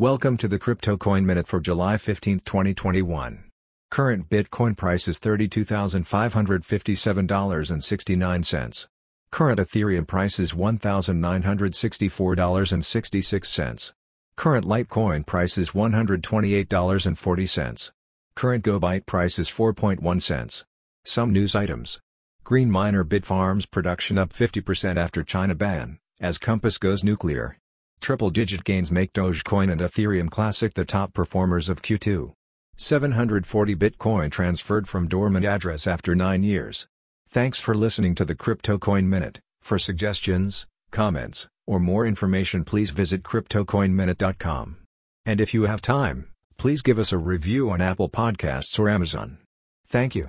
Welcome to the Crypto Coin Minute for July 15, 2021. Current Bitcoin price is $32,557.69. Current Ethereum price is $1,964.66. Current Litecoin price is $128.40. Current GoByte price is 4.1 cents. Some news items. Green miner Bitfarms production up 50% after China ban, as Compass goes nuclear. Triple-digit gains make Dogecoin and Ethereum Classic the top performers of Q2. 740 Bitcoin transferred from dormant address after 9 years. Thanks for listening to the Crypto Coin Minute. For suggestions, comments, or more information please visit CryptoCoinMinute.com. And if you have time, please give us a review on Apple Podcasts or Amazon. Thank you.